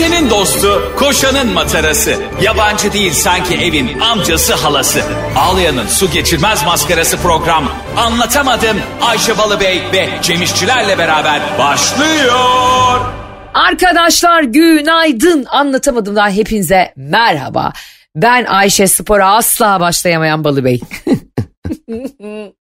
Ayşe'nin dostu, koşanın matarası. Yabancı değil sanki evin amcası halası. Ağlayan'ın su geçirmez maskarası program. Anlatamadım Ayşe Balıbey ve Cemişçilerle beraber başlıyor. Arkadaşlar günaydın. Anlatamadım daha hepinize merhaba. Ben Ayşe Spor'a asla başlayamayan Balıbey.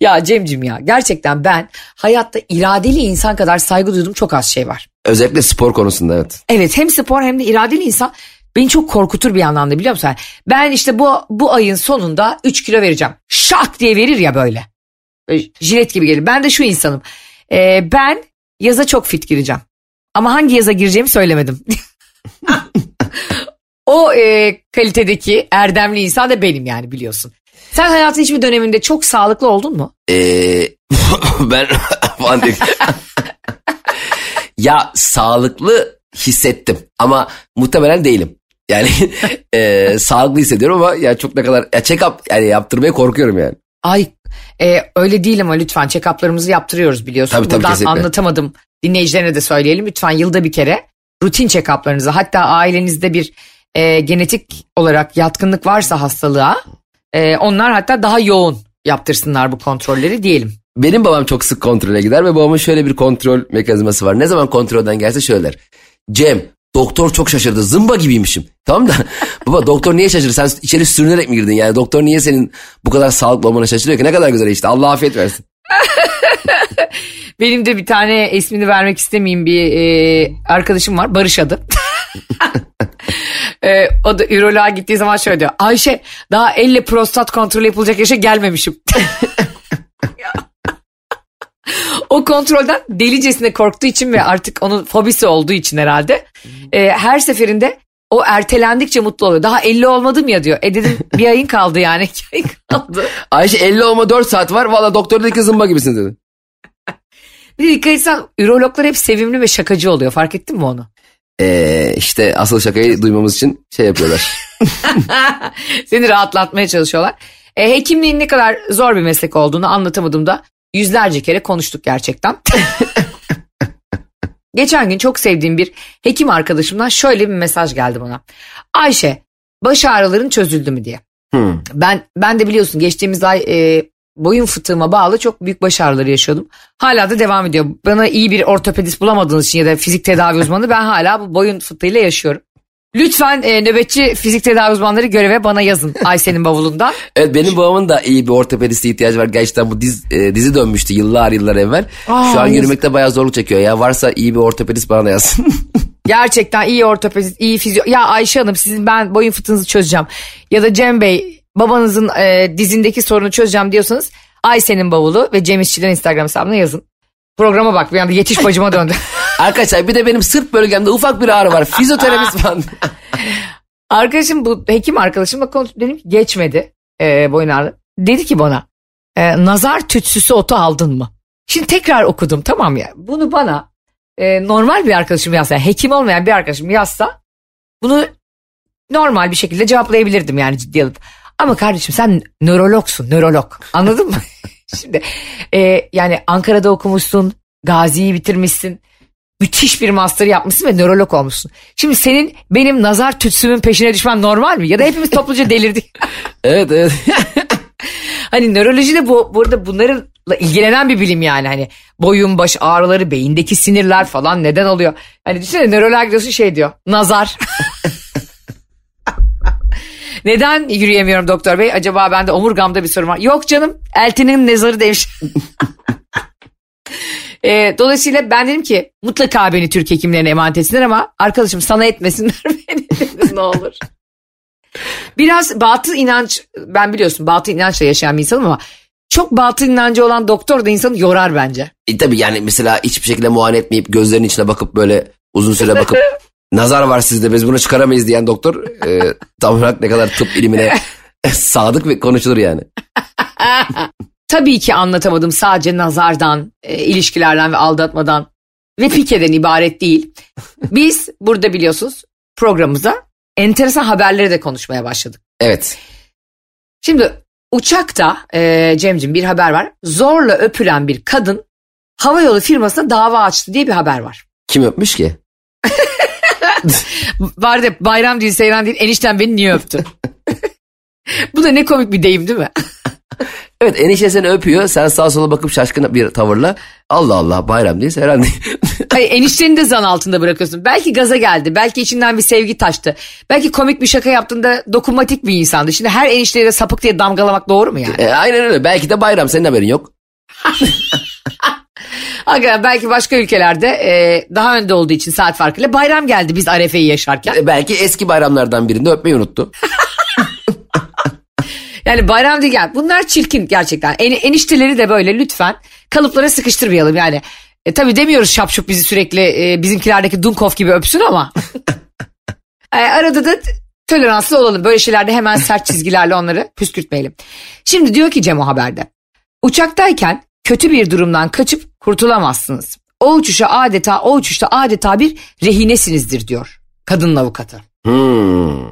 ya Cemcim ya gerçekten ben hayatta iradeli insan kadar saygı duyduğum çok az şey var. Özellikle spor konusunda evet. Evet hem spor hem de iradeli insan beni çok korkutur bir anlamda biliyor musun? Ben işte bu bu ayın sonunda 3 kilo vereceğim. Şak diye verir ya böyle. böyle jilet gibi gelir. Ben de şu insanım. Ee, ben yaza çok fit gireceğim. Ama hangi yaza gireceğimi söylemedim. o e, kalitedeki erdemli insan da benim yani biliyorsun. Sen hayatın hiçbir döneminde çok sağlıklı oldun mu? Ee, ben ya sağlıklı hissettim ama muhtemelen değilim. Yani e, sağlıklı hissediyorum ama ya çok ne kadar ya check-up yani yaptırmaya korkuyorum yani. Ay e, öyle değil ama lütfen check-up'larımızı yaptırıyoruz biliyorsun. Tabii, tabii, Buradan kesinlikle. anlatamadım dinleyicilerine de söyleyelim. Lütfen yılda bir kere rutin check-up'larınızı hatta ailenizde bir e, genetik olarak yatkınlık varsa hastalığa e, onlar hatta daha yoğun yaptırsınlar bu kontrolleri diyelim. Benim babam çok sık kontrole gider ve babamın şöyle bir kontrol mekanizması var. Ne zaman kontrolden gelse şöyle der. Cem doktor çok şaşırdı zımba gibiymişim. Tamam da baba doktor niye şaşırdı sen içeri sürünerek mi girdin yani doktor niye senin bu kadar sağlıklı olmana şaşırıyor ki ne kadar güzel işte Allah afiyet versin. Benim de bir tane ismini vermek istemeyeyim bir e, arkadaşım var Barış adı. e, o da üroloğa gittiği zaman şöyle diyor. Ayşe daha elle prostat kontrolü yapılacak yaşa gelmemişim. o kontrolden delicesine korktuğu için ve artık onun fobisi olduğu için herhalde e, her seferinde o ertelendikçe mutlu oluyor. Daha 50 olmadım ya diyor. E dedim bir ayın kaldı yani. iki ayın kaldı. Ayşe 50 olma 4 saat var valla doktor dedi ki zımba gibisin dedi. Bir de dikkat etsen ürologlar hep sevimli ve şakacı oluyor. Fark ettin mi onu? Ee, işte asıl şakayı duymamız için şey yapıyorlar. Seni rahatlatmaya çalışıyorlar. E, hekimliğin ne kadar zor bir meslek olduğunu anlatamadığımda yüzlerce kere konuştuk gerçekten. Geçen gün çok sevdiğim bir hekim arkadaşımdan şöyle bir mesaj geldi bana. Ayşe baş ağrıların çözüldü mü diye. Hmm. Ben ben de biliyorsun geçtiğimiz ay e, boyun fıtığıma bağlı çok büyük baş ağrıları yaşıyordum. Hala da devam ediyor. Bana iyi bir ortopedist bulamadığınız için ya da fizik tedavi uzmanı ben hala bu boyun fıtığıyla yaşıyorum. Lütfen e, nöbetçi fizik tedavi uzmanları göreve bana yazın Ayşe'nin bavulundan. Evet benim babamın da iyi bir ortopediste ihtiyacı var. Gerçekten bu diz, e, dizi dönmüştü yıllar yıllar evvel. Aa, Şu an yazık. yürümekte bayağı zorluk çekiyor ya. Varsa iyi bir ortopedist bana da yazsın. Gerçekten iyi ortopedist, iyi fizyo... Ya Ayşe Hanım sizin ben boyun fıtığınızı çözeceğim. Ya da Cem Bey babanızın e, dizindeki sorunu çözeceğim diyorsanız Ayşe'nin bavulu ve Cem İşçilerin Instagram hesabına yazın. Programa bak bir anda yetiş bacıma döndü. Arkadaşlar bir de benim sırt bölgemde ufak bir ağrı var. Fizyoterapist falan. Arkadaşım bu hekim arkadaşımla konuştum dedim ki geçmedi e, boyun ağrı. Dedi ki bana e, nazar tütsüsü otu aldın mı? Şimdi tekrar okudum tamam ya bunu bana e, normal bir arkadaşım yazsa yani hekim olmayan bir arkadaşım yazsa bunu normal bir şekilde cevaplayabilirdim yani ciddi alıp. Ama kardeşim sen nörologsun nörolog anladın mı? Şimdi e, yani Ankara'da okumuşsun Gazi'yi bitirmişsin müthiş bir master yapmışsın ve nörolog olmuşsun. Şimdi senin benim nazar tütsümün peşine düşmem normal mi? Ya da hepimiz topluca delirdik. evet evet. hani nöroloji de bu burada bunlarla ilgilenen bir bilim yani. Hani boyun baş ağrıları, beyindeki sinirler falan neden oluyor? Hani düşünsene nöroloğa gidiyorsun şey diyor. Nazar. Neden yürüyemiyorum doktor bey? Acaba bende omurgamda bir sorun var. Yok canım eltinin nezarı demiş. E, dolayısıyla ben dedim ki mutlaka beni Türk hekimlerine emanet etsinler ama arkadaşım sana etmesinler beni dedim, ne olur. Biraz batı inanç ben biliyorsun batı inançla yaşayan bir insanım ama çok batı inancı olan doktor da insanı yorar bence. E, tabii yani mesela hiçbir şekilde muayene etmeyip gözlerinin içine bakıp böyle uzun süre bakıp nazar var sizde biz bunu çıkaramayız diyen doktor e, tam olarak ne kadar tıp ilimine sadık ve konuşulur yani. Tabii ki anlatamadım sadece nazardan, e, ilişkilerden ve aldatmadan ve pikeden ibaret değil. Biz burada biliyorsunuz programımıza enteresan haberleri de konuşmaya başladık. Evet. Şimdi uçakta e, Cemcim bir haber var. Zorla öpülen bir kadın havayolu firmasına dava açtı diye bir haber var. Kim öpmüş ki? Vardı bayram değil seyran değil enişten beni niye öptü? Bu da ne komik bir deyim değil mi? Evet enişte seni öpüyor. Sen sağa sola bakıp şaşkın bir tavırla. Allah Allah bayram değil Seyran değil. Hayır, enişteni de zan altında bırakıyorsun. Belki gaza geldi. Belki içinden bir sevgi taştı. Belki komik bir şaka yaptığında dokunmatik bir insandı. Şimdi her enişteyi de sapık diye damgalamak doğru mu yani? E, aynen öyle. Belki de bayram senin haberin yok. Hakikaten belki başka ülkelerde e, daha önde olduğu için saat farkıyla bayram geldi biz Arefe'yi yaşarken. E, belki eski bayramlardan birinde öpmeyi unuttu. Yani bayram değil yani bunlar çirkin gerçekten. En, enişteleri de böyle lütfen kalıplara sıkıştırmayalım yani. E, tabii demiyoruz şapşup bizi sürekli e, bizimkilerdeki Dunkov gibi öpsün ama. e, arada da toleranslı olalım. Böyle şeylerde hemen sert çizgilerle onları püskürtmeyelim. Şimdi diyor ki Cem o haberde. Uçaktayken kötü bir durumdan kaçıp kurtulamazsınız. O uçuşa adeta o uçuşta adeta bir rehinesinizdir diyor kadının avukatı. Hmm.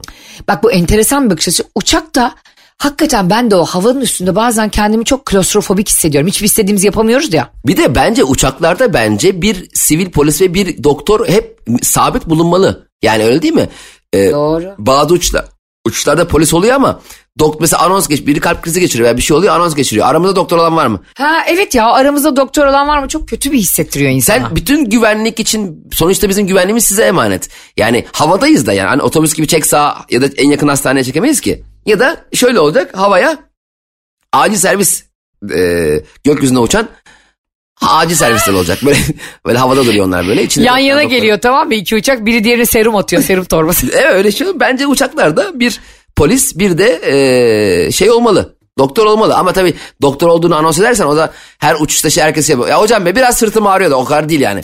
Bak bu enteresan bir bakış açısı. Uçakta hakikaten ben de o havanın üstünde bazen kendimi çok klostrofobik hissediyorum. Hiçbir istediğimizi yapamıyoruz ya. Bir de bence uçaklarda bence bir sivil polis ve bir doktor hep sabit bulunmalı. Yani öyle değil mi? Ee, Doğru. Bazı uçlar, uçuşlarda polis oluyor ama dok mesela anons geç biri kalp krizi geçiriyor veya bir şey oluyor anons geçiriyor. Aramızda doktor olan var mı? Ha evet ya aramızda doktor olan var mı? Çok kötü bir hissettiriyor insana. Sen bütün güvenlik için sonuçta bizim güvenliğimiz size emanet. Yani havadayız da yani hani otobüs gibi çek sağa ya da en yakın hastaneye çekemeyiz ki. Ya da şöyle olacak havaya acil servis e, gökyüzüne uçan acil servisler olacak. Böyle böyle havada duruyor onlar böyle. İçinde Yan yana doktor. geliyor tamam mı? İki uçak biri diğerine serum atıyor serum torbası. Evet öyle şey. Bence uçaklarda bir polis bir de e, şey olmalı. Doktor olmalı ama tabii doktor olduğunu anons edersen o da her uçuşta şey herkes yapıyor. Ya hocam be biraz sırtım ağrıyor da o kadar değil yani.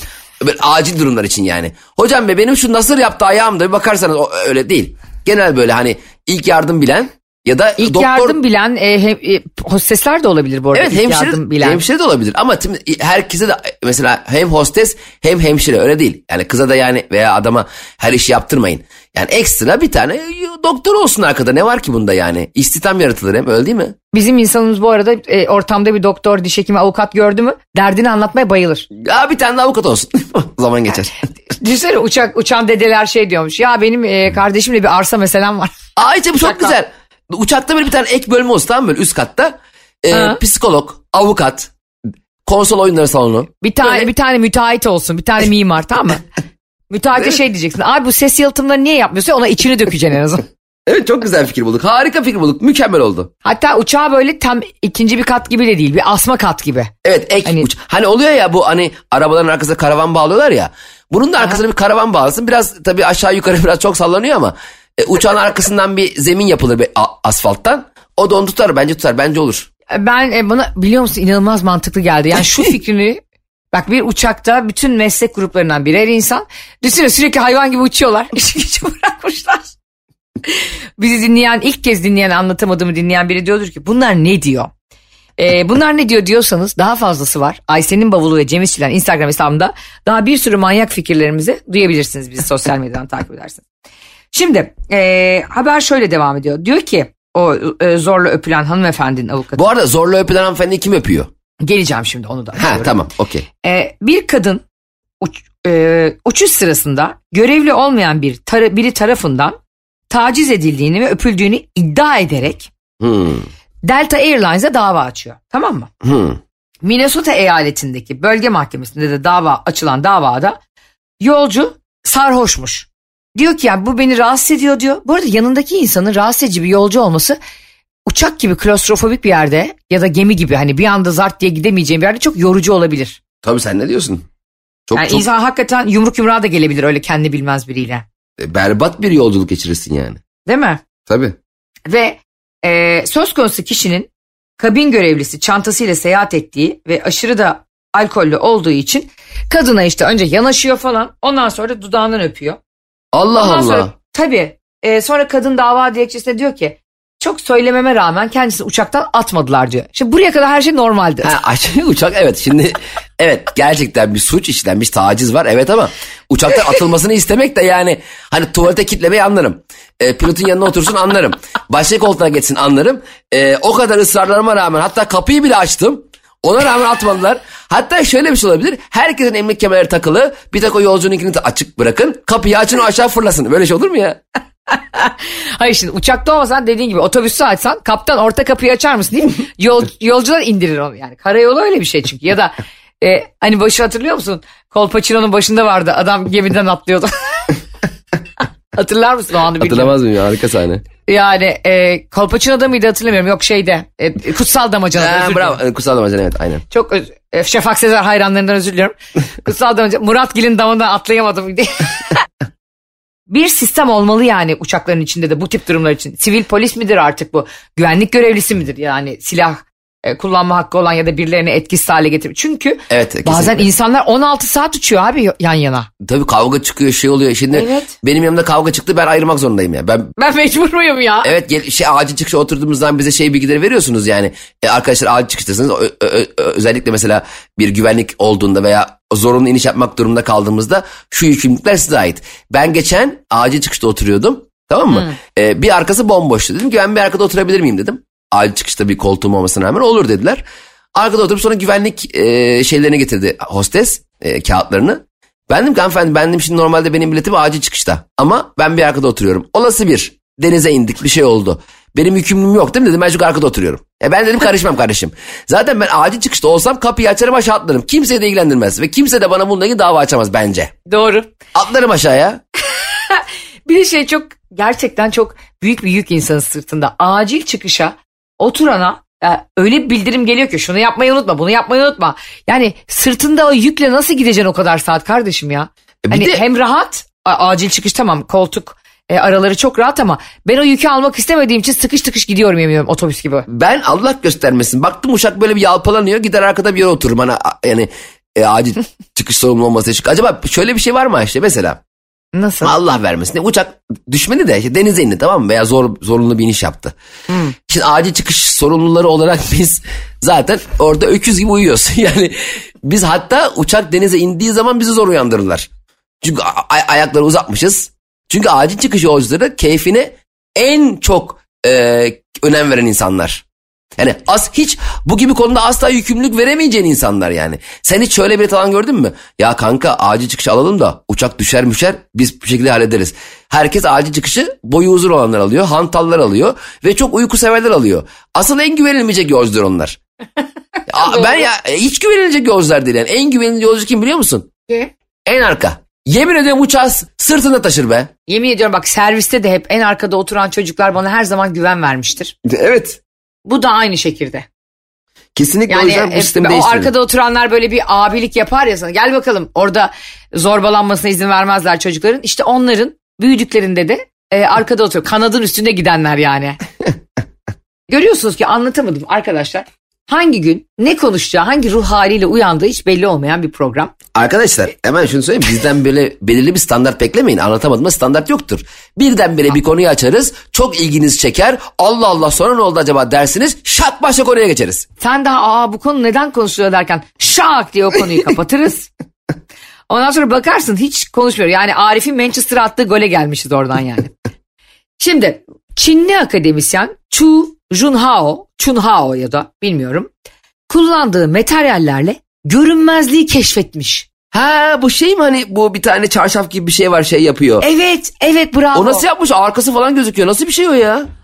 Böyle acil durumlar için yani. Hocam be benim şu nasır yaptı ayağımda bir bakarsanız o, öyle değil. Genel böyle hani ilk yardım bilen ya da İlk doktor... yardım bilen e, hem, e, hostesler de olabilir bu arada. Evet İlk hemşire, yardım bilen. hemşire de olabilir ama tim- herkese de mesela hem hostes hem hemşire öyle değil. Yani kıza da yani veya adama her işi yaptırmayın. Yani ekstra bir tane doktor olsun arkada ne var ki bunda yani? İstihdam yaratılır hem öyle değil mi? Bizim insanımız bu arada e, ortamda bir doktor, diş hekimi, avukat gördü mü derdini anlatmaya bayılır. Ya bir tane de avukat olsun. Zaman geçer. Düşünsene uçak, uçan dedeler şey diyormuş. Ya benim e, kardeşimle bir arsa meselem var. İşte bu çok güzel. Uçakta böyle bir tane ek bölüm olsun tamam mı üst katta. Ha. psikolog, avukat, konsol oyunları salonu. Bir tane Böyle- bir tane müteahhit olsun, bir tane mimar tamam mı? Müteahhite şey diyeceksin. Abi bu ses yalıtımları niye yapmıyorsun? Ona içini dökeceksin en azından. Evet çok güzel fikir bulduk. Harika fikir bulduk. Mükemmel oldu. Hatta uçağı böyle tam ikinci bir kat gibi de değil. Bir asma kat gibi. Evet ek Hani- uç- hani oluyor ya bu hani arabaların arkasına karavan bağlıyorlar ya. Bunun da arkasına bir karavan bağlasın. Biraz tabii aşağı yukarı biraz çok sallanıyor ama e, uçağın arkasından bir zemin yapılır bir a- asfalttan. O da onu tutar bence tutar bence olur. Ben e, bana biliyor musun inanılmaz mantıklı geldi. Yani şu fikrini bak bir uçakta bütün meslek gruplarından birer insan. Düşünsene sürekli hayvan gibi uçuyorlar. İşi gücü bırakmışlar. Bizi dinleyen ilk kez dinleyen anlatamadığımı dinleyen biri diyordur ki bunlar ne diyor? Ee, bunlar ne diyor diyorsanız daha fazlası var. Ayşe'nin bavulu ve Cem İşçiler Instagram hesabımda daha bir sürü manyak fikirlerimizi duyabilirsiniz bizi sosyal medyadan takip ederseniz. Şimdi e, haber şöyle devam ediyor. Diyor ki o e, zorla öpülen hanımefendinin avukatı. Bu arada zorla öpülen hanımefendi kim öpüyor? Geleceğim şimdi onu da. Ha tamam okey. E, bir kadın uç- e, uçuş sırasında görevli olmayan bir tara- biri tarafından taciz edildiğini ve öpüldüğünü iddia ederek Hmm. Delta Airlines'a dava açıyor. Tamam mı? Hmm. Minnesota eyaletindeki bölge mahkemesinde de dava açılan davada yolcu sarhoşmuş. Diyor ki yani bu beni rahatsız ediyor diyor. Bu arada yanındaki insanın rahatsız edici bir yolcu olması uçak gibi klostrofobik bir yerde ya da gemi gibi hani bir anda zart diye gidemeyeceğim bir yerde çok yorucu olabilir. Tabii sen ne diyorsun? Çok Yani çok insan hakikaten yumruk yumruğa da gelebilir öyle kendi bilmez biriyle. berbat bir yolculuk geçirirsin yani. Değil mi? Tabii. Ve e, söz konusu kişinin kabin görevlisi çantasıyla seyahat ettiği ve aşırı da alkollü olduğu için kadına işte önce yanaşıyor falan ondan sonra dudağından öpüyor. Allah Ondan Allah. sonra tabii e, sonra kadın dava dilekçesinde diyor ki çok söylememe rağmen kendisini uçaktan atmadılar diyor. Şimdi buraya kadar her şey normaldi. Ha, uçak evet şimdi evet gerçekten bir suç işlenmiş taciz var evet ama uçaktan atılmasını istemek de yani hani tuvalete kitlemeyi anlarım. E, pilotun yanına otursun anlarım. Başka koltuğa geçsin anlarım. E, o kadar ısrarlarıma rağmen hatta kapıyı bile açtım. Ona rağmen atmadılar. Hatta şöyle bir şey olabilir. Herkesin emniyet kemerleri takılı. Bir tek o yolcununkini de açık bırakın. Kapıyı açın o aşağı fırlasın. Böyle şey olur mu ya? Hayır şimdi uçakta olmasan dediğin gibi otobüsü açsan kaptan orta kapıyı açar mısın değil mi? Yol, yolcular indirir onu yani. Karayolu öyle bir şey çünkü. Ya da e, hani başı hatırlıyor musun? Kolpaçino'nun başında vardı adam gemiden atlıyordu. Hatırlar mısın o anı? Hatırlamaz mıyım? Harika sahne. Yani e, Kolpaçino'da mıydı hatırlamıyorum. Yok şeyde e, Kutsal Damacana. Ha, özür bravo. Ee, Kutsal Damacana evet aynen. Çok öz- e, Şafak Sezer hayranlarından özür diliyorum. Kutsal Damacana. Murat Gil'in damından atlayamadım diye. Bir sistem olmalı yani uçakların içinde de bu tip durumlar için. Sivil polis midir artık bu? Güvenlik görevlisi midir? Yani silah kullanma hakkı olan ya da birilerini etkisiz hale getirip. Çünkü Evet, bazen insanlar 16 saat uçuyor abi yan yana. Tabii kavga çıkıyor şey oluyor. Şimdi Evet. benim yanımda kavga çıktı ben ayırmak zorundayım ya. Ben Ben mecbur muyum ya? Evet gel, şey, acil çıkışa oturduğumuzdan bize şey bilgileri veriyorsunuz yani. E, arkadaşlar acil çıkıştasınız. Ö- ö- ö- özellikle mesela bir güvenlik olduğunda veya zorunlu iniş yapmak durumunda kaldığımızda şu yükümlülükler size ait. Ben geçen acil çıkışta oturuyordum. Tamam mı? E, bir arkası bomboştu. Dedim ki ben bir arkada oturabilir miyim dedim. Acil çıkışta bir koltuğum olmasına rağmen olur dediler. Arkada oturup sonra güvenlik e, şeylerini getirdi hostes e, kağıtlarını. Ben dedim ki hanımefendi ben dedim şimdi normalde benim biletim acil çıkışta. Ama ben bir arkada oturuyorum. Olası bir denize indik bir şey oldu. Benim yükümlülüğüm yok değil mi dedim ben çünkü arkada oturuyorum. E ben dedim karışmam kardeşim. Zaten ben acil çıkışta olsam kapıyı açarım aşağı atlarım. Kimseyi de ilgilendirmez ve kimse de bana bununla ilgili dava açamaz bence. Doğru. Atlarım aşağıya. Bir de şey çok gerçekten çok büyük bir yük insanın sırtında. Acil çıkışa oturana ya öyle bir bildirim geliyor ki şunu yapmayı unutma bunu yapmayı unutma. Yani sırtında o yükle nasıl gideceksin o kadar saat kardeşim ya? E hani de- hem rahat acil çıkış tamam koltuk e, araları çok rahat ama ben o yükü almak istemediğim için sıkış tıkış gidiyorum yemin ediyorum otobüs gibi. Ben Allah göstermesin. Baktım uçak böyle bir yalpalanıyor. Gider arkada bir yere otururum. Hani yani e, acil çıkış sorumlu olması için. Acaba şöyle bir şey var mı işte mesela? Nasıl? Allah vermesin. Uçak düşmedi de işte denize indi tamam mı? Veya zor, zorunlu bir iniş yaptı. Şimdi acil çıkış sorumluları olarak biz zaten orada öküz gibi uyuyoruz. Yani biz hatta uçak denize indiği zaman bizi zor uyandırırlar. Çünkü ay- ayakları uzatmışız. Çünkü acil çıkış yolcuları keyfine en çok e, önem veren insanlar. Yani az hiç bu gibi konuda asla yükümlülük veremeyeceğin insanlar yani. Sen hiç şöyle bir falan gördün mü? Ya kanka acil çıkış alalım da uçak düşer müşer biz bu şekilde hallederiz. Herkes acil çıkışı boyu uzun olanlar alıyor, hantallar alıyor ve çok uyku severler alıyor. Asıl en güvenilmeyecek yolcular onlar. Ya ben ya hiç güvenilecek yolcular değil yani. En güvenilir yolcu kim biliyor musun? En arka. Yemin ediyorum uçağı sırtında taşır be. Yemin ediyorum bak serviste de hep en arkada oturan çocuklar bana her zaman güven vermiştir. Evet. Bu da aynı şekilde. Kesinlikle o Yani yüzden bu e, sistemi o arkada oturanlar böyle bir abilik yapar ya sana. Gel bakalım orada zorbalanmasına izin vermezler çocukların. İşte onların büyüdüklerinde de e, arkada oturuyor. Kanadın üstünde gidenler yani. Görüyorsunuz ki anlatamadım arkadaşlar. Hangi gün ne konuşacağı, hangi ruh haliyle uyandığı hiç belli olmayan bir program. Arkadaşlar hemen şunu söyleyeyim bizden böyle belirli bir standart beklemeyin anlatamadığımız standart yoktur. Birdenbire bir konuyu açarız çok ilginiz çeker Allah Allah sonra ne oldu acaba dersiniz şak başka konuya geçeriz. Sen daha aa bu konu neden konuşuluyor derken şak diye o konuyu kapatırız. Ondan sonra bakarsın hiç konuşmuyor. Yani Arif'in Manchester'a attığı gole gelmişiz oradan yani. Şimdi Çinli akademisyen Chu Junhao, Chunhao ya da bilmiyorum. Kullandığı materyallerle görünmezliği keşfetmiş. Ha bu şey mi hani bu bir tane çarşaf gibi bir şey var şey yapıyor. Evet, evet bravo. o nasıl yapmış arkası falan gözüküyor nasıl bir şey o ya?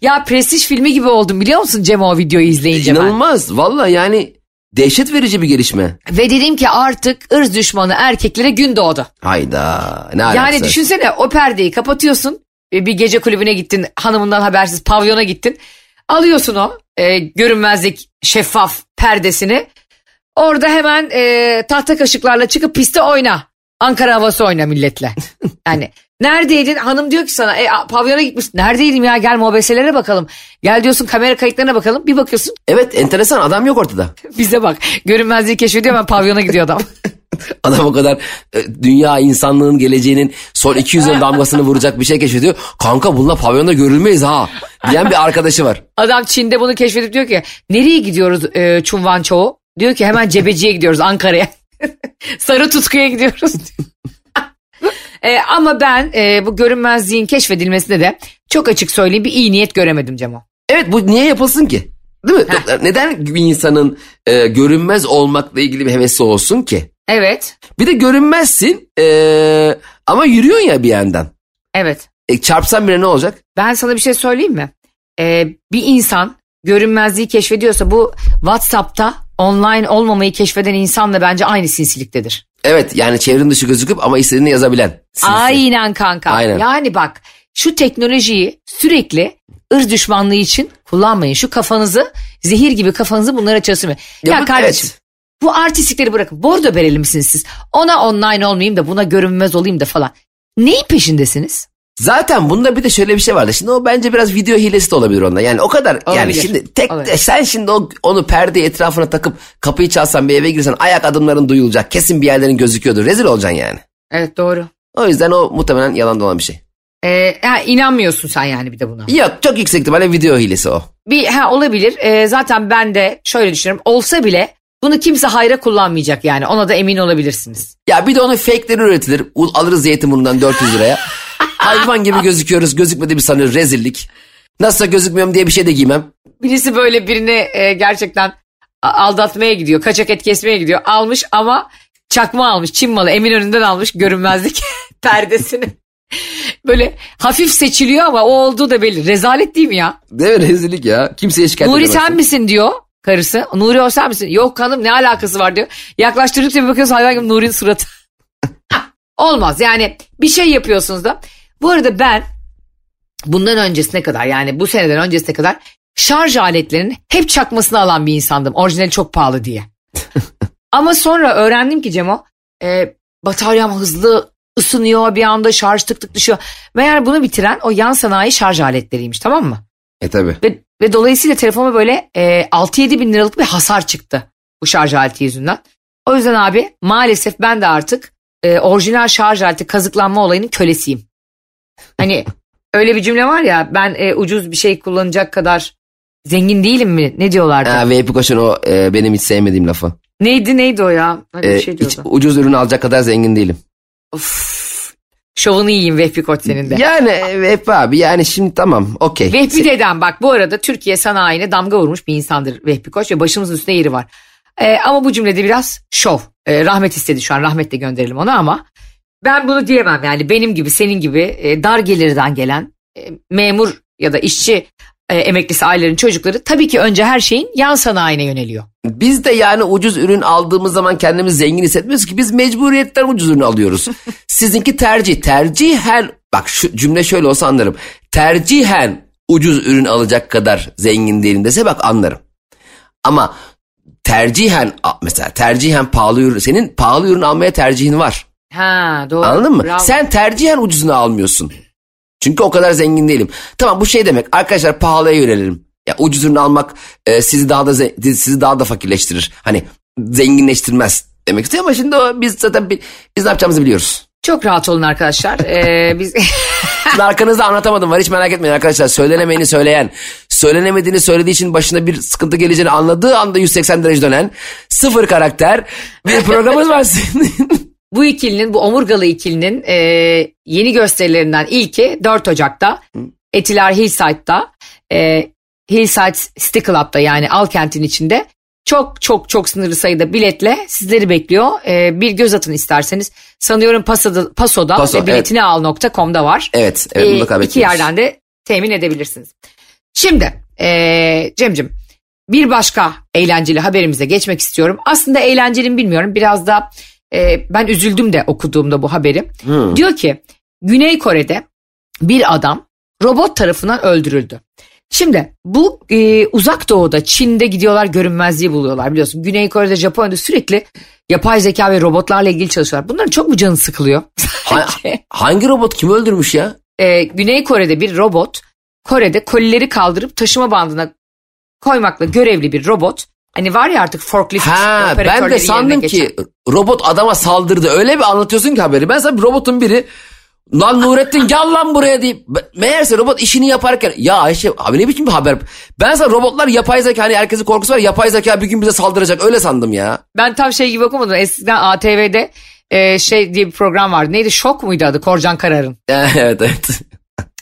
Ya prestij filmi gibi oldum biliyor musun Cem o videoyu izleyince ben. İnanılmaz valla yani dehşet verici bir gelişme. Ve dedim ki artık ırz düşmanı erkeklere gün doğdu. Hayda ne Yani alakası? düşünsene o perdeyi kapatıyorsun. Bir gece kulübüne gittin hanımından habersiz pavyona gittin. Alıyorsun o e, görünmezlik şeffaf perdesini. Orada hemen e, tahta kaşıklarla çıkıp piste oyna. Ankara havası oyna milletle. Yani neredeydin? Hanım diyor ki sana e, pavyona gitmiş. Neredeydim ya gel mobeselere bakalım. Gel diyorsun kamera kayıtlarına bakalım. Bir bakıyorsun Evet enteresan adam yok ortada. bize bak. Görünmezliği keşfediyor hemen pavyona gidiyor adam. Adam o kadar e, dünya insanlığın geleceğinin son 200 yıl damgasını vuracak bir şey keşfediyor. Kanka bununla pavyonda görülmeyiz ha diyen bir arkadaşı var. Adam Çin'de bunu keşfedip diyor ki nereye gidiyoruz e, Çunvan Çoğu? Diyor ki hemen Cebeci'ye gidiyoruz Ankara'ya. Sarı Tutku'ya gidiyoruz. E, ama ben e, bu görünmezliğin keşfedilmesinde de çok açık söyleyeyim bir iyi niyet göremedim Cemo. Evet bu niye yapılsın ki? Değil mi? Doktor, Neden bir insanın e, görünmez olmakla ilgili bir hevesi olsun ki? Evet. Bir de görünmezsin e, ama yürüyorsun ya bir yandan. Evet. E, çarpsan bile ne olacak? Ben sana bir şey söyleyeyim mi? Ee, bir insan görünmezliği keşfediyorsa bu WhatsApp'ta online olmamayı keşfeden insanla bence aynı sinsiliktedir. Evet yani çevrim dışı gözüküp ama istediğini yazabilen. Sinsi. Aynen kanka. Aynen. Yani bak şu teknolojiyi sürekli ırz düşmanlığı için kullanmayın. Şu kafanızı zehir gibi kafanızı bunlara çalıştırmayın. Ya, bu- kardeşim evet. bu artistlikleri bırakın. Bordo bereli misiniz siz? Ona online olmayayım da buna görünmez olayım da falan. Neyin peşindesiniz? Zaten bunda bir de şöyle bir şey vardı. Şimdi o bence biraz video hilesi de olabilir onda. Yani o kadar yani Olabilir. şimdi tek Olabilir. sen şimdi o, onu perde etrafına takıp kapıyı çalsan bir eve girsen ayak adımların duyulacak. Kesin bir yerlerin gözüküyordur. Rezil olacaksın yani. Evet doğru. O yüzden o muhtemelen yalan olan bir şey. Ee, ha, inanmıyorsun sen yani bir de buna. Yok çok yüksek ihtimalle video hilesi o. Bir ha olabilir. Ee, zaten ben de şöyle düşünüyorum. Olsa bile bunu kimse hayra kullanmayacak yani. Ona da emin olabilirsiniz. Ya bir de onun fake'leri üretilir. Alırız Zeytinburnu'ndan 400 liraya. Hayvan gibi gözüküyoruz. Gözükmediğimi sanıyor. Rezillik. Nasılsa gözükmüyorum diye bir şey de giymem. Birisi böyle birini e, gerçekten a- aldatmaya gidiyor. Kaçak et kesmeye gidiyor. Almış ama çakma almış. Çin malı Eminönü'nden almış görünmezlik perdesini. Böyle hafif seçiliyor ama o olduğu da belli. Rezalet değil mi ya? Değil mi? Rezillik ya. Kimseye şikayet Nuri edemezsin. sen misin diyor karısı. Nuri o sen misin? Yok hanım ne alakası var diyor. Yaklaştırdıkça bir bakıyorsun hayvan gibi Nuri'nin suratı. Olmaz yani bir şey yapıyorsunuz da. Bu arada ben bundan öncesine kadar yani bu seneden öncesine kadar şarj aletlerinin hep çakmasını alan bir insandım. Orijinali çok pahalı diye. Ama sonra öğrendim ki Cemo e, bataryam hızlı ısınıyor bir anda şarj tık tık düşüyor. Meğer bunu bitiren o yan sanayi şarj aletleriymiş tamam mı? E tabi. Ve, ve dolayısıyla telefonuma böyle e, 6-7 bin liralık bir hasar çıktı bu şarj aleti yüzünden. O yüzden abi maalesef ben de artık e, orijinal şarj aleti kazıklanma olayının kölesiyim. Hani öyle bir cümle var ya ben e, ucuz bir şey kullanacak kadar zengin değilim mi? Ne diyorlardı? Ha, Veypi Koç'un o e, benim hiç sevmediğim lafı. Neydi neydi o ya? Öyle E, bir şey hiç ucuz ürün alacak kadar zengin değilim. Of. Şovunu yiyeyim Vehbi Koç senin de. Yani Veypi abi yani şimdi tamam okey. Vehbi dedem bak bu arada Türkiye sanayine damga vurmuş bir insandır Vehbi Koç ve başımızın üstünde yeri var. Ee, ama bu cümlede biraz şov. Ee, rahmet istedi şu an rahmetle gönderelim onu ama ben bunu diyemem yani benim gibi senin gibi e, dar gelirden gelen e, memur ya da işçi e, emeklisi ailelerin çocukları tabii ki önce her şeyin yan sanayine yöneliyor. Biz de yani ucuz ürün aldığımız zaman kendimizi zengin hissetmiyoruz ki biz mecburiyetten ucuz ürün alıyoruz. Sizinki tercih. Tercihen bak şu cümle şöyle olsa anlarım. Tercihen ucuz ürün alacak kadar zengin değilim dese bak anlarım. Ama tercihen mesela tercihen pahalı ürün senin pahalı ürün almaya tercihin var. Ha doğru. Anladın mı? Bravo. Sen tercihen ucuzunu almıyorsun. Çünkü o kadar zengin değilim. Tamam bu şey demek arkadaşlar pahalıya yönelelim. Ya ucuz ürün almak e, sizi daha da sizi daha da fakirleştirir. Hani zenginleştirmez demek istiyor ama şimdi o, biz zaten bi- biz ne yapacağımızı biliyoruz. Çok rahat olun arkadaşlar. Ee, biz arkanızda anlatamadım var hiç merak etmeyin arkadaşlar. Söylenemeyeni söyleyen, söylenemediğini söylediği için başına bir sıkıntı geleceğini anladığı anda 180 derece dönen sıfır karakter bir programımız var senin. bu ikilinin, bu omurgalı ikilinin e, yeni gösterilerinden ilki 4 Ocak'ta Etiler Hillside'da e, Hillside City Club'da yani Alkent'in içinde çok çok çok sınırlı sayıda biletle sizleri bekliyor. E, bir göz atın isterseniz. Sanıyorum Paso'da, Paso'da Paso, ve biletini al.com'da var. Evet, evet E, mutlaka iki yerden de temin edebilirsiniz. Şimdi e, Cem'cim bir başka eğlenceli haberimize geçmek istiyorum. Aslında eğlenceli mi bilmiyorum. Biraz da e, ben üzüldüm de okuduğumda bu haberi. Hmm. Diyor ki Güney Kore'de bir adam robot tarafından öldürüldü. Şimdi bu e, uzak doğuda Çin'de gidiyorlar görünmezliği buluyorlar biliyorsun. Güney Kore'de Japonya'da sürekli yapay zeka ve robotlarla ilgili çalışıyorlar. Bunların çok mu canı sıkılıyor? Ha- hangi robot kimi öldürmüş ya? e, Güney Kore'de bir robot Kore'de kolileri kaldırıp taşıma bandına koymakla görevli bir robot. Hani var ya artık forklift Ha ben operatörleri de yerine sandım geçen. ki robot adama saldırdı. Öyle bir anlatıyorsun ki haberi. Ben sana robotun biri lan Nurettin gel lan buraya deyip meğerse robot işini yaparken ya Ayşe abi ne biçim bir haber. Ben sana robotlar yapay zeka hani herkesin korkusu var yapay zeka bir gün bize saldıracak öyle sandım ya. Ben tam şey gibi okumadım. Eskiden ATV'de e, şey diye bir program vardı. Neydi? Şok muydu adı? Korcan Karar'ın. evet evet.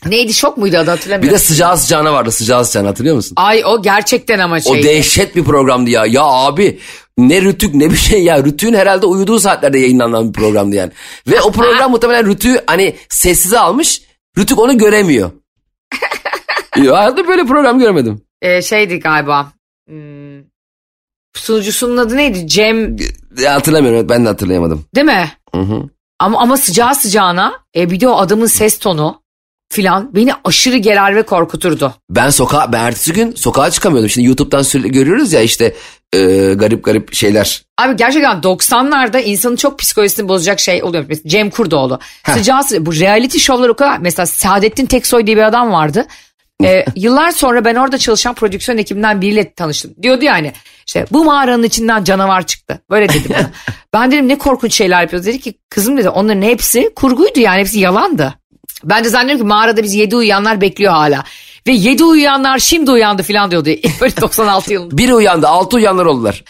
Neydi şok muydu adı Bir hatırlamıyorum. de sıcağı sıcağına vardı sıcağı sıcağına hatırlıyor musun? Ay o gerçekten ama O şey. dehşet bir programdı ya. Ya abi ne Rütük ne bir şey ya. Rütük'ün herhalde uyuduğu saatlerde yayınlanan bir programdı yani. Ve o program muhtemelen Rütük'ü hani sessize almış. Rütük onu göremiyor. ya hayatımda böyle program görmedim. Ee, şeydi galiba. Hmm, sunucusunun adı neydi? Cem Ya, hatırlamıyorum evet, ben de hatırlayamadım. değil mi? Hı hı. Ama ama sıcağı sıcağına e, bir de o adamın ses tonu filan beni aşırı gerer ve korkuturdu. Ben sokağa ben ertesi gün sokağa çıkamıyordum. Şimdi YouTube'dan sürekli görüyoruz ya işte e, garip garip şeyler. Abi gerçekten 90'larda insanın çok psikolojisini bozacak şey oluyor. Mesela Cem Kurdoğlu. Sıcağı sıcağı bu reality şovlar o kadar. Mesela Saadettin Teksoy diye bir adam vardı. Ee, yıllar sonra ben orada çalışan prodüksiyon ekibinden biriyle tanıştım. Diyordu yani işte bu mağaranın içinden canavar çıktı. Böyle dedi bana. ben dedim ne korkunç şeyler yapıyoruz. Dedi ki kızım dedi onların hepsi kurguydu yani hepsi yalandı. Ben de zannediyorum ki mağarada biz yedi uyuyanlar bekliyor hala. Ve yedi uyuyanlar şimdi uyandı falan diyordu. Böyle 96 yılında. Biri uyandı altı uyanlar oldular.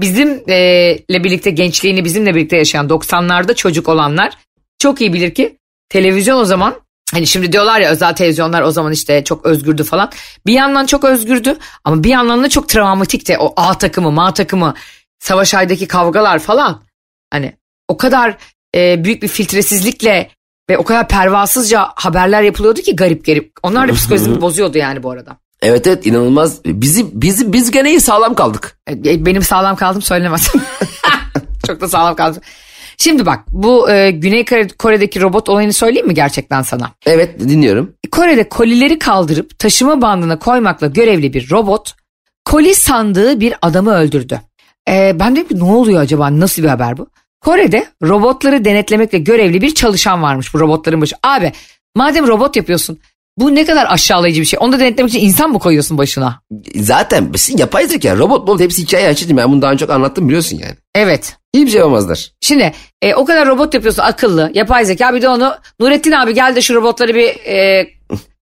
bizimle birlikte gençliğini bizimle birlikte yaşayan 90'larda çocuk olanlar çok iyi bilir ki televizyon o zaman hani şimdi diyorlar ya özel televizyonlar o zaman işte çok özgürdü falan. Bir yandan çok özgürdü ama bir yandan da çok travmatikti. O A takımı, Ma takımı, Savaş Ay'daki kavgalar falan. Hani o kadar e, büyük bir filtresizlikle ve o kadar pervasızca haberler yapılıyordu ki garip garip. Onlar da psikolojimi bozuyordu yani bu arada. Evet evet inanılmaz. Bizi, bizi, biz gene iyi sağlam kaldık. E, Benim sağlam kaldım söylemez. Çok da sağlam kaldım. Şimdi bak bu e, Güney Kore- Kore'deki robot olayını söyleyeyim mi gerçekten sana? Evet dinliyorum. Kore'de kolileri kaldırıp taşıma bandına koymakla görevli bir robot koli sandığı bir adamı öldürdü. E, ben dedim ki ne oluyor acaba nasıl bir haber bu? Kore'de robotları denetlemekle görevli bir çalışan varmış bu robotların başı. Abi madem robot yapıyorsun bu ne kadar aşağılayıcı bir şey. Onu da denetlemek için insan mı koyuyorsun başına? Zaten yapay zeka robot robot hepsi hikaye açıcı. Ben bunu daha önce çok anlattım biliyorsun yani. Evet. Hiçbir şey yapamazlar. Şimdi e, o kadar robot yapıyorsun akıllı, yapay zeka bir de onu Nurettin abi gel de şu robotları bir e,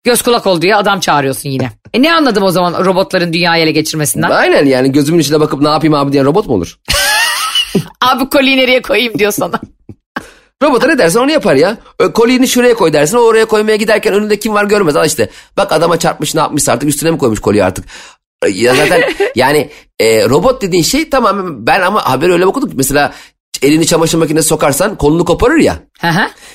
göz kulak ol diye adam çağırıyorsun yine. E ne anladım o zaman robotların dünyayı ele geçirmesinden? Aynen yani gözümün içine bakıp ne yapayım abi diyen robot mu olur? abi koliyi nereye koyayım diyor sana. Robota ne dersen onu yapar ya. Ö, Kolini şuraya koy dersin o oraya koymaya giderken önünde kim var görmez. Al işte bak adama çarpmış ne yapmış artık üstüne mi koymuş kolyeyi artık. Ya zaten yani e, robot dediğin şey tamam ben ama haberi öyle okudum mesela elini çamaşır makinesine sokarsan kolunu koparır ya.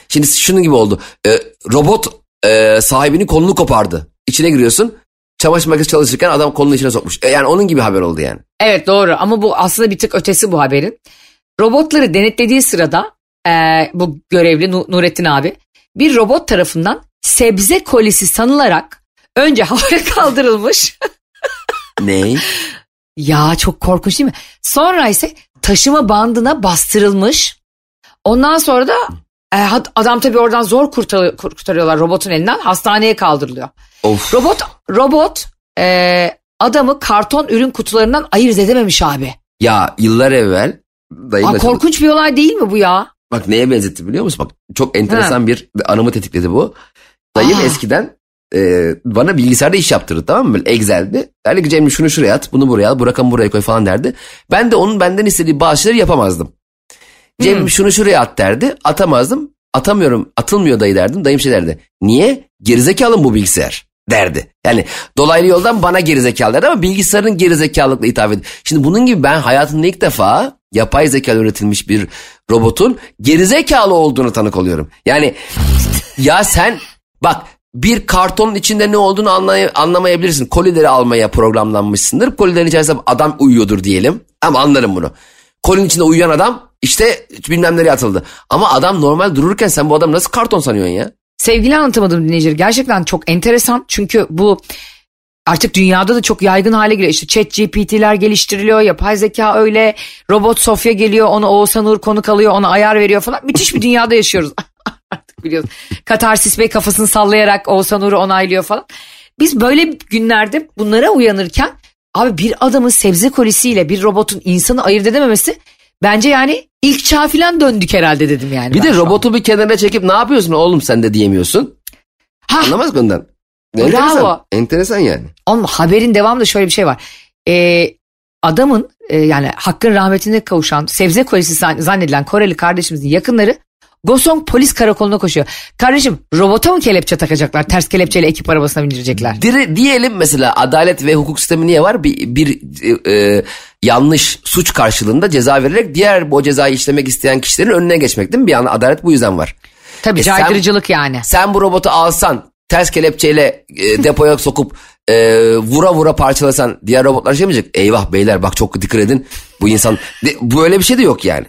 Şimdi şunun gibi oldu. E, robot e, sahibinin kolunu kopardı. İçine giriyorsun. Çamaşır makinesi çalışırken adam kolunu içine sokmuş. E, yani onun gibi haber oldu yani. evet doğru ama bu aslında bir tık ötesi bu haberin. Robotları denetlediği sırada e, bu görevli Nu- Nurettin abi bir robot tarafından sebze kolisi sanılarak önce havaya kaldırılmış. Ne? Ya çok korkunç değil mi? Sonra ise taşıma bandına bastırılmış. Ondan sonra da e, adam tabii oradan zor kurtar- kurtarıyorlar robotun elinden hastaneye kaldırılıyor. of. Robot robot e, adamı karton ürün kutularından ayırt edememiş abi. Ya yıllar evvel dayımla Aa, korkunç bir olay değil mi bu ya? Bak neye benzetti biliyor musun? Bak çok enteresan bir anımı tetikledi bu. Dayım Aa. eskiden e, bana bilgisayarda iş yaptırdı tamam mı? Böyle Excel'de. Derdi ki Cemil şunu şuraya at, bunu buraya al, bu rakamı buraya koy falan derdi. Ben de onun benden istediği bazı şeyleri yapamazdım. Cemil Hmm. şunu şuraya at derdi. Atamazdım. Atamıyorum, atılmıyor dayı derdim. Dayım şey derdi. Niye? Gerizekalı mı bu bilgisayar? derdi. Yani dolaylı yoldan bana gerizekalı derdi ama bilgisayarın gerizekalılıkla hitap ediyor. Şimdi bunun gibi ben hayatımda ilk defa yapay zeka üretilmiş bir robotun gerizekalı olduğunu tanık oluyorum. Yani ya sen bak bir kartonun içinde ne olduğunu anlay- anlamayabilirsin. Kolileri almaya programlanmışsındır. Kolilerin içerisinde adam uyuyordur diyelim. Ama anlarım bunu. Kolinin içinde uyuyan adam işte bilmem nereye atıldı. Ama adam normal dururken sen bu adamı nasıl karton sanıyorsun ya? Sevgili anlatamadım dinleyiciler gerçekten çok enteresan çünkü bu artık dünyada da çok yaygın hale geliyor. İşte chat GPT'ler geliştiriliyor, yapay zeka öyle, robot Sofya geliyor, ona Oğuzhan Uğur konuk alıyor, ona ayar veriyor falan. Müthiş bir dünyada yaşıyoruz artık biliyorsun. Katarsis Bey kafasını sallayarak Oğuzhan Uğur'u onaylıyor falan. Biz böyle günlerde bunlara uyanırken abi bir adamın sebze kolisiyle bir robotun insanı ayırt edememesi bence yani ilk çağ falan döndük herhalde dedim yani. Bir de şu an. robotu bir kenara çekip ne yapıyorsun oğlum sen de diyemiyorsun. Ha, Anlamaz mı ondan? Bravo. Enteresan. Enteresan yani. Ama haberin devamında şöyle bir şey var. Ee, adamın e, yani hakkın rahmetine kavuşan sebze kolisi zan- zannedilen Koreli kardeşimizin yakınları Gosong polis karakoluna koşuyor. Kardeşim robota mı kelepçe takacaklar? Ters kelepçeyle ekip arabasına bindirecekler. Dire, diyelim mesela adalet ve hukuk sistemi niye var? Bir, bir e, e, yanlış suç karşılığında ceza vererek diğer o cezayı işlemek isteyen kişilerin önüne geçmek değil mi? Bir anda adalet bu yüzden var. Tabii E sen- caydırıcılık yani. Sen bu robotu alsan ters kelepçeyle e, depoya sokup e, vura vura parçalasan diğer robotlar şey mi diyecek? Eyvah beyler bak çok dikkat edin bu insan de, böyle bir şey de yok yani.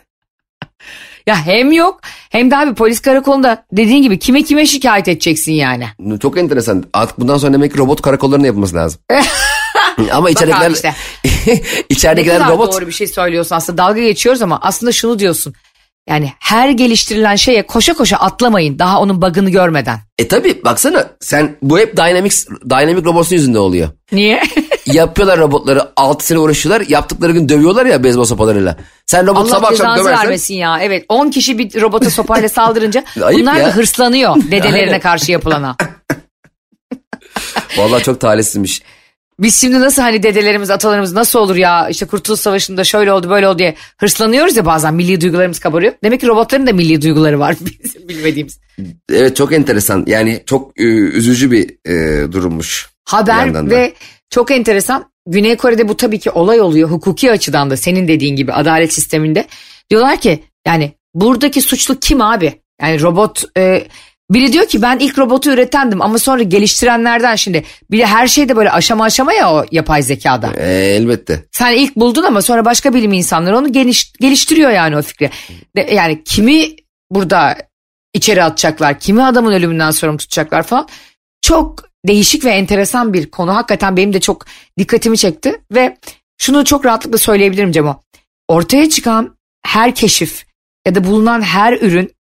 Ya hem yok hem de abi polis karakolunda dediğin gibi kime kime şikayet edeceksin yani. Çok enteresan. Artık bundan sonra demek ki robot karakollarının yapılması lazım. Ama içeridekiler, işte. İçeridekiler robot. doğru bir şey söylüyorsun aslında dalga geçiyoruz ama aslında şunu diyorsun. Yani her geliştirilen şeye koşa koşa atlamayın daha onun bug'ını görmeden. E tabi baksana sen bu hep Dynamics, Dynamic Robots'un yüzünden oluyor. Niye? Yapıyorlar robotları 6 sene uğraşıyorlar yaptıkları gün dövüyorlar ya beyzbol sopalarıyla. Sen robotu Allah sabah akşam döversen vermesin ya. Evet 10 kişi bir robota sopayla saldırınca bunlar ya. da hırslanıyor dedelerine karşı yapılana. Vallahi çok talihsizmiş. Biz şimdi nasıl hani dedelerimiz atalarımız nasıl olur ya işte Kurtuluş Savaşı'nda şöyle oldu böyle oldu diye hırslanıyoruz ya bazen milli duygularımız kabarıyor. Demek ki robotların da milli duyguları var bizim bilmediğimiz. Evet çok enteresan yani çok e, üzücü bir e, durummuş. Haber ve çok enteresan Güney Kore'de bu tabii ki olay oluyor hukuki açıdan da senin dediğin gibi adalet sisteminde. Diyorlar ki yani buradaki suçlu kim abi? Yani robot e, biri diyor ki ben ilk robotu üretendim ama sonra geliştirenlerden şimdi bir de her şeyde böyle aşama aşama ya o yapay zekada. E, elbette. Sen ilk buldun ama sonra başka bilim insanları onu geliş, geliştiriyor yani o fikri. De- yani kimi burada içeri atacaklar, kimi adamın ölümünden sorumlu tutacaklar falan. Çok değişik ve enteresan bir konu. Hakikaten benim de çok dikkatimi çekti ve şunu çok rahatlıkla söyleyebilirim Cemo. Ortaya çıkan her keşif ya da bulunan her ürün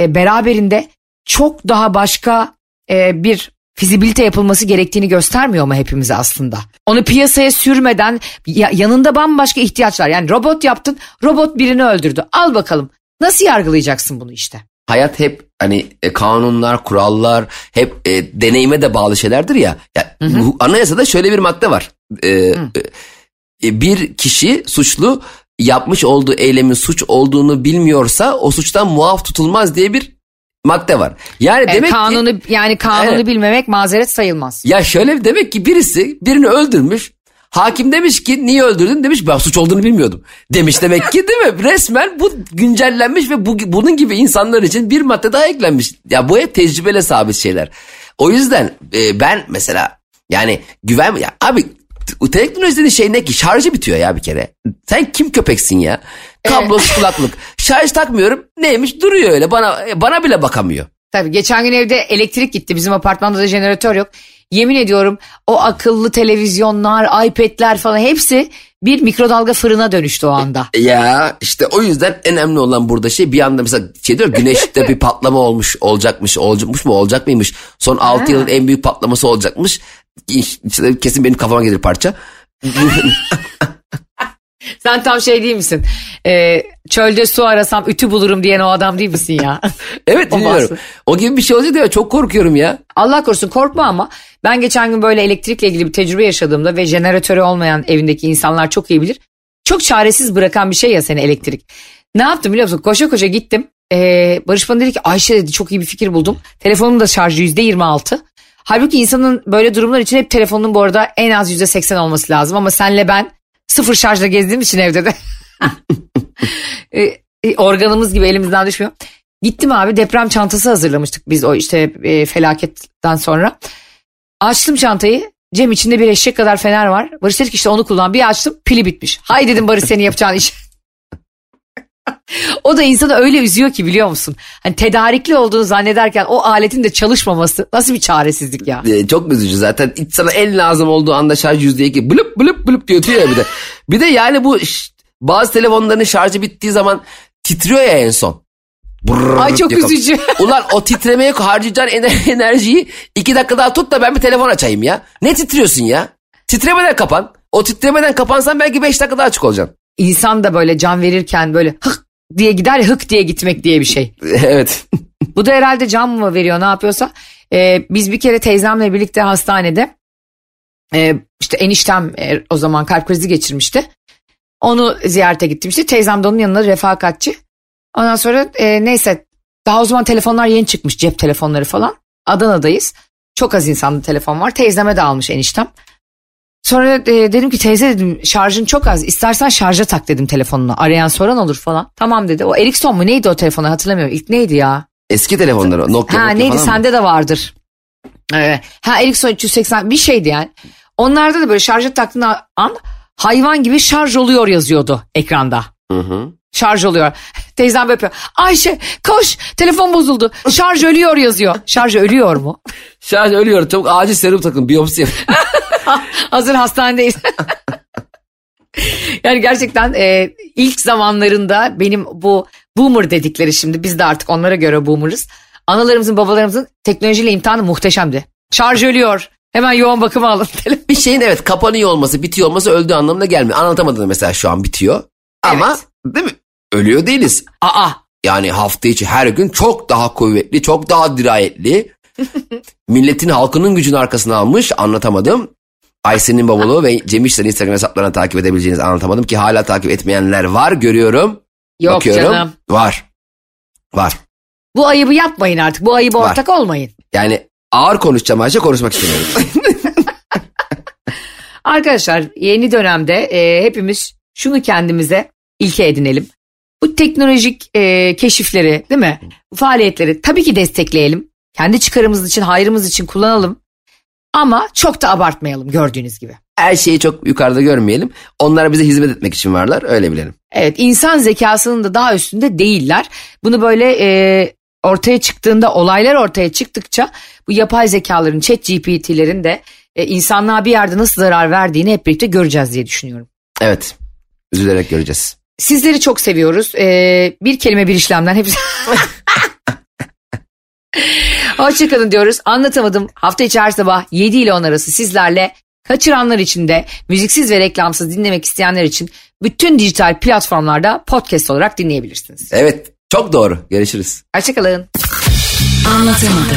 e, beraberinde çok daha başka e, bir fizibilite yapılması gerektiğini göstermiyor mu hepimize aslında? Onu piyasaya sürmeden ya- yanında bambaşka ihtiyaçlar. Yani robot yaptın, robot birini öldürdü. Al bakalım. Nasıl yargılayacaksın bunu işte? Hayat hep hani e, kanunlar, kurallar hep e, deneyime de bağlı şeylerdir ya. ya bu anayasada şöyle bir madde var. E, e, e, bir kişi suçlu yapmış olduğu eylemin suç olduğunu bilmiyorsa o suçtan muaf tutulmaz diye bir madde var. Yani E, demek ki kanunu yani kanunu Evet. bilmemek mazeret sayılmaz. ya şöyle demek ki birisi birini öldürmüş. Hakim demiş ki niye öldürdün demiş ben suç olduğunu bilmiyordum. Demiş demek ki değil mi? Resmen bu güncellenmiş ve bu, bunun gibi insanlar için bir madde daha eklenmiş. Ya bu hep tecrübeyle sabit şeyler. O yüzden e, ben mesela yani güven ya abi teknolojinin şey ne ki şarjı bitiyor ya bir kere. Sen kim köpeksin ya? Kablosuz kulaklık. Şarj takmıyorum. Neymiş duruyor öyle bana bana bile bakamıyor. Tabii geçen gün evde elektrik gitti. Bizim apartmanda da jeneratör yok. Yemin ediyorum o akıllı televizyonlar, iPad'ler falan hepsi bir mikrodalga fırına dönüştü o anda. Ya işte o yüzden önemli olan burada şey bir anda mesela şey diyor güneşte bir patlama olmuş olacakmış olacakmış mı olacak mıymış son 6 yılın en büyük patlaması olacakmış kesin benim kafama gelir parça Sen tam şey değil misin? Ee, çölde su arasam ütü bulurum diyen o adam değil misin ya? evet bahsi. o gibi bir şey olacak diye çok korkuyorum ya Allah korusun korkma ama ben geçen gün böyle elektrikle ilgili bir tecrübe yaşadığımda ve jeneratörü olmayan evindeki insanlar çok iyi bilir. Çok çaresiz bırakan bir şey ya seni elektrik. Ne yaptım biliyor musun? Koşa koşa gittim. Ee, Barış bana dedi ki Ayşe dedi çok iyi bir fikir buldum. Telefonum da şarjı yüzde yirmi altı. Halbuki insanın böyle durumlar için hep telefonun bu arada en az yüzde seksen olması lazım. Ama senle ben sıfır şarjla gezdiğim için evde de. E, e, organımız gibi elimizden düşmüyor. Gittim abi deprem çantası hazırlamıştık biz o işte e, felaketten sonra. Açtım çantayı. Cem içinde bir eşek kadar fener var. Barış dedi ki işte onu kullan. Bir açtım pili bitmiş. Hay dedim Barış senin yapacağın iş. o da insanı öyle üzüyor ki biliyor musun? Hani tedarikli olduğunu zannederken o aletin de çalışmaması nasıl bir çaresizlik ya. Ee, çok üzücü zaten sana en lazım olduğu anda şarj yüzde iki blıp blıp blıp diyor ya bir de bir de yani bu bazı telefonların şarjı bittiği zaman titriyor ya en son Brrrr Ay çok kap- üzücü. Ulan o titremeye harcayacağın ener- enerjiyi iki dakika daha tut da ben bir telefon açayım ya. Ne titriyorsun ya? Titremeden kapan. O titremeden kapansan belki beş dakika daha açık olacaksın. İnsan da böyle can verirken böyle hık diye gider hık diye gitmek diye bir şey. evet. Bu da herhalde can mı veriyor ne yapıyorsa. Ee, biz bir kere teyzemle birlikte hastanede e, işte eniştem e, o zaman kalp krizi geçirmişti. Onu ziyarete gittim işte. Teyzem de onun yanında refakatçi. Ondan sonra e, neyse Daha o zaman telefonlar yeni çıkmış cep telefonları falan. Adana'dayız. Çok az insanda telefon var. Teyzeme de almış eniştem. Sonra e, dedim ki teyze dedim şarjın çok az. İstersen şarja tak dedim telefonunu. Arayan soran olur falan. Tamam dedi. O Ericsson mu neydi o telefonu hatırlamıyorum. İlk neydi ya? Eski telefonları Nokia, Ha Nokia neydi falan mı? sende de vardır. Evet. Ha Ericsson 380 bir şeydi yani. Onlarda da böyle şarja taktığın an hayvan gibi şarj oluyor yazıyordu ekranda. Hı hı. Şarj oluyor. Teyzem yapıyor. Ayşe koş telefon bozuldu. Şarj ölüyor yazıyor. Şarj ölüyor mu? Şarj ölüyor çabuk acil serum takın biyopsi. Hazır hastanedeyiz. yani gerçekten e, ilk zamanlarında benim bu boomer dedikleri şimdi biz de artık onlara göre boomerız. Analarımızın babalarımızın teknolojiyle imtihanı muhteşemdi. Şarj ölüyor. Hemen yoğun bakıma alın. bir şeyin evet kapanıyor olması bitiyor olması öldüğü anlamına gelmiyor. Anlatamadığını mesela şu an bitiyor. Ama değil mi? Ölüyor değiliz. Aa Yani hafta içi her gün çok daha kuvvetli, çok daha dirayetli. Milletin halkının gücünü arkasına almış anlatamadım. Ayşe'nin babalığı ve Cem İşler'in Instagram hesaplarını takip edebileceğinizi anlatamadım ki hala takip etmeyenler var görüyorum. yok Bakıyorum. canım. Var. Var. Bu ayıbı yapmayın artık. Bu ayıbı Var. ortak olmayın. Yani ağır konuşacağım Ayşe konuşmak istemiyorum. Arkadaşlar yeni dönemde e, hepimiz şunu kendimize ilke edinelim. Bu teknolojik e, keşifleri değil mi? Bu faaliyetleri tabii ki destekleyelim. Kendi çıkarımız için, hayrımız için kullanalım. Ama çok da abartmayalım gördüğünüz gibi. Her şeyi çok yukarıda görmeyelim. Onlar bize hizmet etmek için varlar öyle bilelim. Evet insan zekasının da daha üstünde değiller. Bunu böyle e, ortaya çıktığında olaylar ortaya çıktıkça bu yapay zekaların chat GPT'lerin de e, insanlığa bir yerde nasıl zarar verdiğini hep birlikte göreceğiz diye düşünüyorum. Evet. Üzülerek göreceğiz. Sizleri çok seviyoruz. Ee, bir kelime bir işlemden hepsi. Hoşçakalın diyoruz. Anlatamadım. Hafta içi her sabah 7 ile 10 arası sizlerle kaçıranlar için de müziksiz ve reklamsız dinlemek isteyenler için bütün dijital platformlarda podcast olarak dinleyebilirsiniz. Evet çok doğru. Görüşürüz. Hoşçakalın. Anlatamadım.